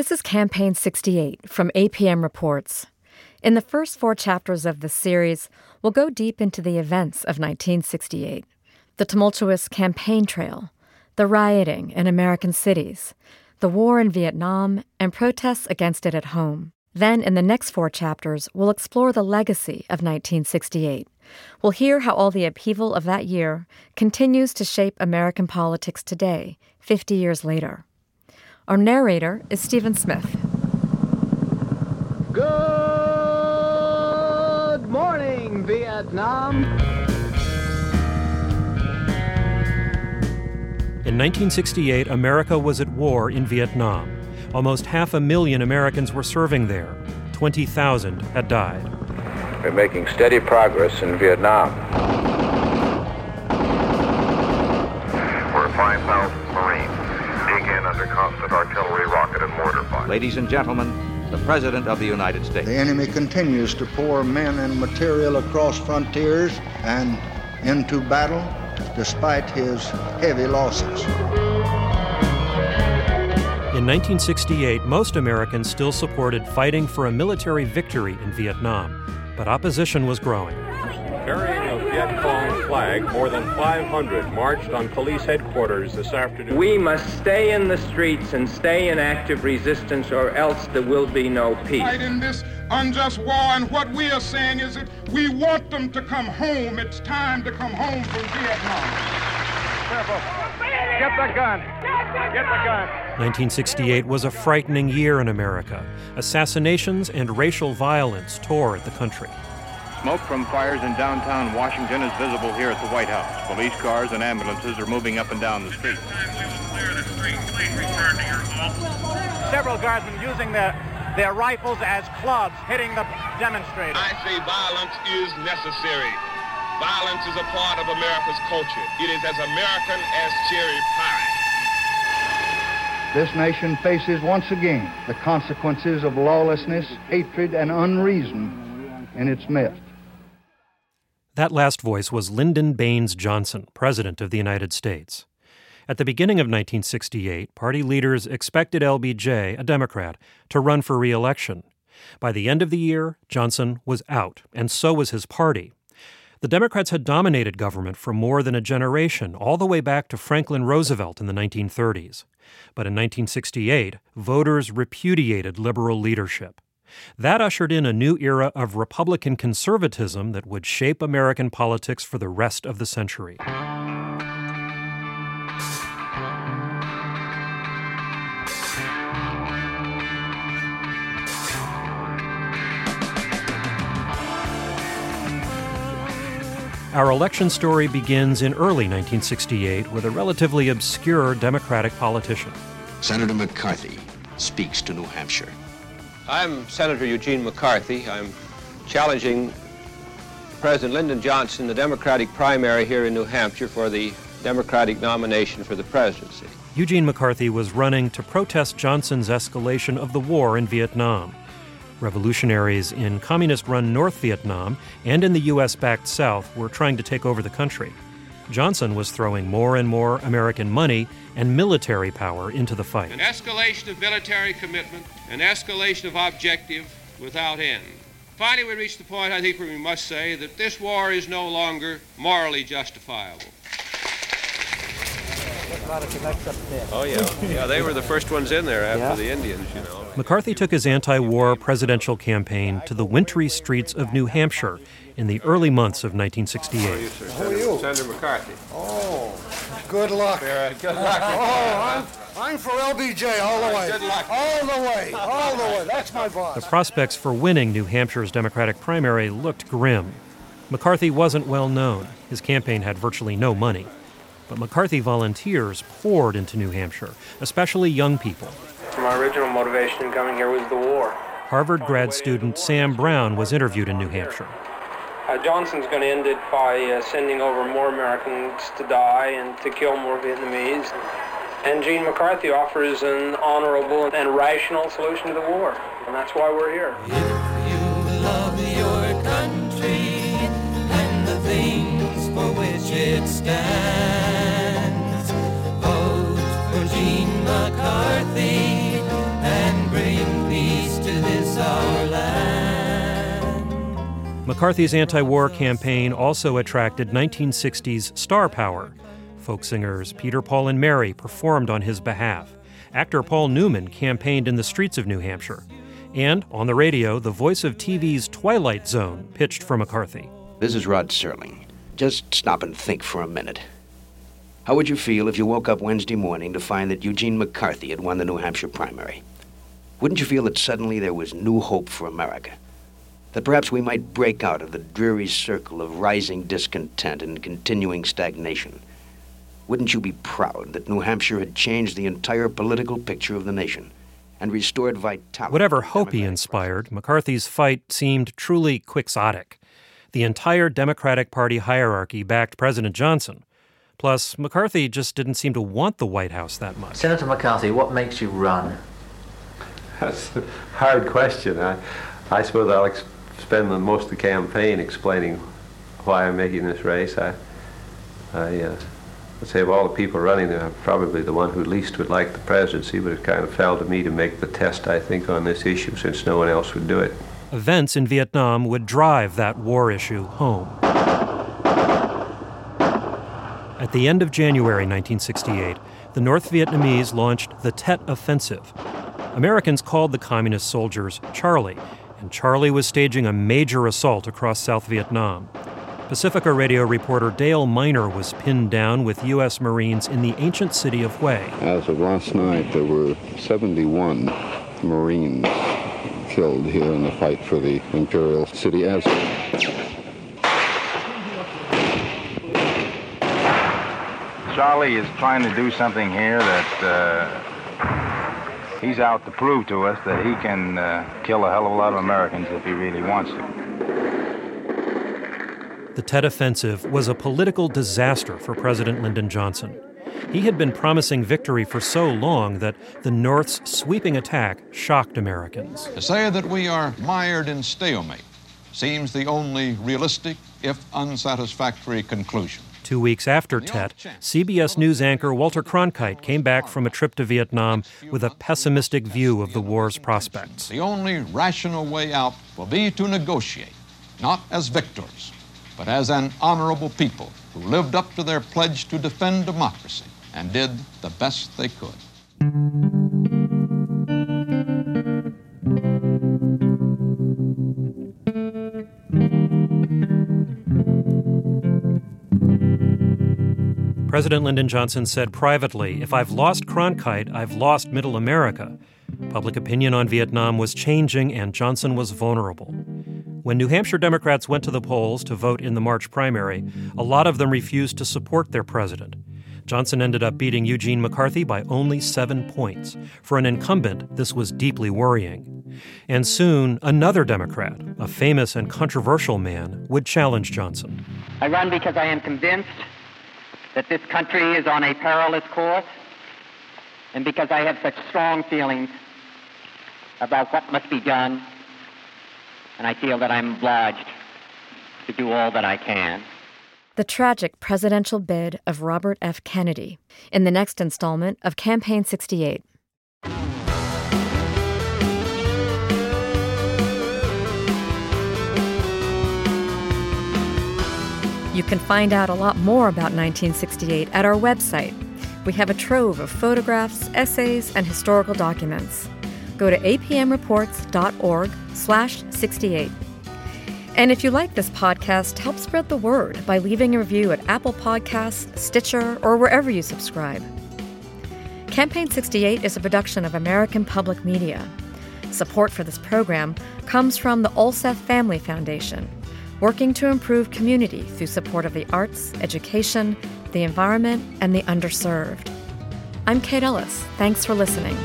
This is Campaign 68 from APM Reports. In the first four chapters of this series, we'll go deep into the events of 1968 the tumultuous campaign trail, the rioting in American cities, the war in Vietnam, and protests against it at home. Then, in the next four chapters, we'll explore the legacy of 1968. We'll hear how all the upheaval of that year continues to shape American politics today, 50 years later. Our narrator is Stephen Smith. Good morning, Vietnam. In 1968, America was at war in Vietnam. Almost half a million Americans were serving there. 20,000 had died. We're making steady progress in Vietnam. We're 5,000 Marines. Dig in under constant artillery, rocket, and mortar fire. Ladies and gentlemen, the President of the United States. The enemy continues to pour men and material across frontiers and into battle despite his heavy losses. In 1968, most Americans still supported fighting for a military victory in Vietnam, but opposition was growing. Carrying a Viet Cong flag, more than 500 marched on police headquarters this afternoon. We must stay in the streets and stay in active resistance, or else there will be no peace. Fight in this unjust war, and what we are saying is that we want them to come home. It's time to come home from Vietnam. Careful. Get the gun. Get the gun. 1968 was a frightening year in America. Assassinations and racial violence tore at the country. Smoke from fires in downtown Washington is visible here at the White House. Police cars and ambulances are moving up and down the street. Several guardsmen using their, their rifles as clubs, hitting the demonstrators. I say violence is necessary. Violence is a part of America's culture. It is as American as cherry pie. This nation faces once again the consequences of lawlessness, hatred, and unreason in its midst. That last voice was Lyndon Baines Johnson, President of the United States. At the beginning of 1968, party leaders expected LBJ, a Democrat, to run for re election. By the end of the year, Johnson was out, and so was his party. The Democrats had dominated government for more than a generation, all the way back to Franklin Roosevelt in the 1930s. But in 1968, voters repudiated liberal leadership. That ushered in a new era of Republican conservatism that would shape American politics for the rest of the century. Our election story begins in early 1968 with a relatively obscure Democratic politician. Senator McCarthy speaks to New Hampshire. I'm Senator Eugene McCarthy. I'm challenging President Lyndon Johnson the Democratic primary here in New Hampshire for the Democratic nomination for the presidency. Eugene McCarthy was running to protest Johnson's escalation of the war in Vietnam. Revolutionaries in communist run North Vietnam and in the U.S. backed South were trying to take over the country. Johnson was throwing more and more American money and military power into the fight. An escalation of military commitment, an escalation of objective without end. Finally, we reach the point, I think, where we must say that this war is no longer morally justifiable. Oh, yeah. Yeah, they were the first ones in there after yeah. the Indians, you know. McCarthy took his anti war presidential campaign to the wintry streets of New Hampshire in the early months of 1968. How are you, sir? How are you? Senator McCarthy. Oh, good luck. Good luck. Oh, I'm, I'm for LBJ all the way. Good luck. All the way. All the way. That's my boss. The prospects for winning New Hampshire's Democratic primary looked grim. McCarthy wasn't well known. His campaign had virtually no money. But McCarthy volunteers poured into New Hampshire, especially young people. My original motivation in coming here was the war. Harvard grad student Sam Brown was interviewed in New Hampshire. Uh, Johnson's going to end it by uh, sending over more Americans to die and to kill more Vietnamese. And Gene McCarthy offers an honorable and rational solution to the war. And that's why we're here. If you love your country and the things for which it stands, McCarthy's anti war campaign also attracted 1960s star power. Folk singers Peter, Paul, and Mary performed on his behalf. Actor Paul Newman campaigned in the streets of New Hampshire. And on the radio, the voice of TV's Twilight Zone pitched for McCarthy. This is Rod Serling. Just stop and think for a minute. How would you feel if you woke up Wednesday morning to find that Eugene McCarthy had won the New Hampshire primary? Wouldn't you feel that suddenly there was new hope for America? That perhaps we might break out of the dreary circle of rising discontent and continuing stagnation? Wouldn't you be proud that New Hampshire had changed the entire political picture of the nation and restored vitality? Whatever hope he inspired, McCarthy's fight seemed truly quixotic. The entire Democratic Party hierarchy backed President Johnson. Plus, McCarthy just didn't seem to want the White House that much. Senator McCarthy, what makes you run? That's a hard question. I, I suppose I'll ex- spend most of the campaign explaining why I'm making this race. I, I uh, I'd say of all the people running, I'm probably the one who least would like the presidency, but it kind of fell to me to make the test, I think, on this issue since no one else would do it. Events in Vietnam would drive that war issue home. At the end of January 1968, the North Vietnamese launched the Tet Offensive. Americans called the communist soldiers Charlie, and Charlie was staging a major assault across South Vietnam. Pacifica radio reporter Dale Minor was pinned down with U.S. Marines in the ancient city of Hue. As of last night, there were 71 Marines killed here in the fight for the imperial city. As Charlie is trying to do something here that uh, he's out to prove to us that he can uh, kill a hell of a lot of Americans if he really wants to. The Tet Offensive was a political disaster for President Lyndon Johnson. He had been promising victory for so long that the North's sweeping attack shocked Americans. To say that we are mired in stalemate seems the only realistic, if unsatisfactory, conclusion. Two weeks after Tet, CBS News anchor Walter Cronkite came back from a trip to Vietnam with a pessimistic view of the war's prospects. The only rational way out will be to negotiate, not as victors, but as an honorable people who lived up to their pledge to defend democracy and did the best they could. President Lyndon Johnson said privately, If I've lost Cronkite, I've lost Middle America. Public opinion on Vietnam was changing, and Johnson was vulnerable. When New Hampshire Democrats went to the polls to vote in the March primary, a lot of them refused to support their president. Johnson ended up beating Eugene McCarthy by only seven points. For an incumbent, this was deeply worrying. And soon, another Democrat, a famous and controversial man, would challenge Johnson. I run because I am convinced that this country is on a perilous course, and because I have such strong feelings about what must be done, and I feel that I'm obliged to do all that I can. The tragic presidential bid of Robert F. Kennedy in the next installment of Campaign 68. You can find out a lot more about 1968 at our website. We have a trove of photographs, essays, and historical documents. Go to apmreports.org slash 68. And if you like this podcast, help spread the word by leaving a review at Apple Podcasts, Stitcher, or wherever you subscribe. Campaign 68 is a production of American Public Media. Support for this program comes from the Olseth Family Foundation, working to improve community through support of the arts, education, the environment, and the underserved. I'm Kate Ellis. Thanks for listening.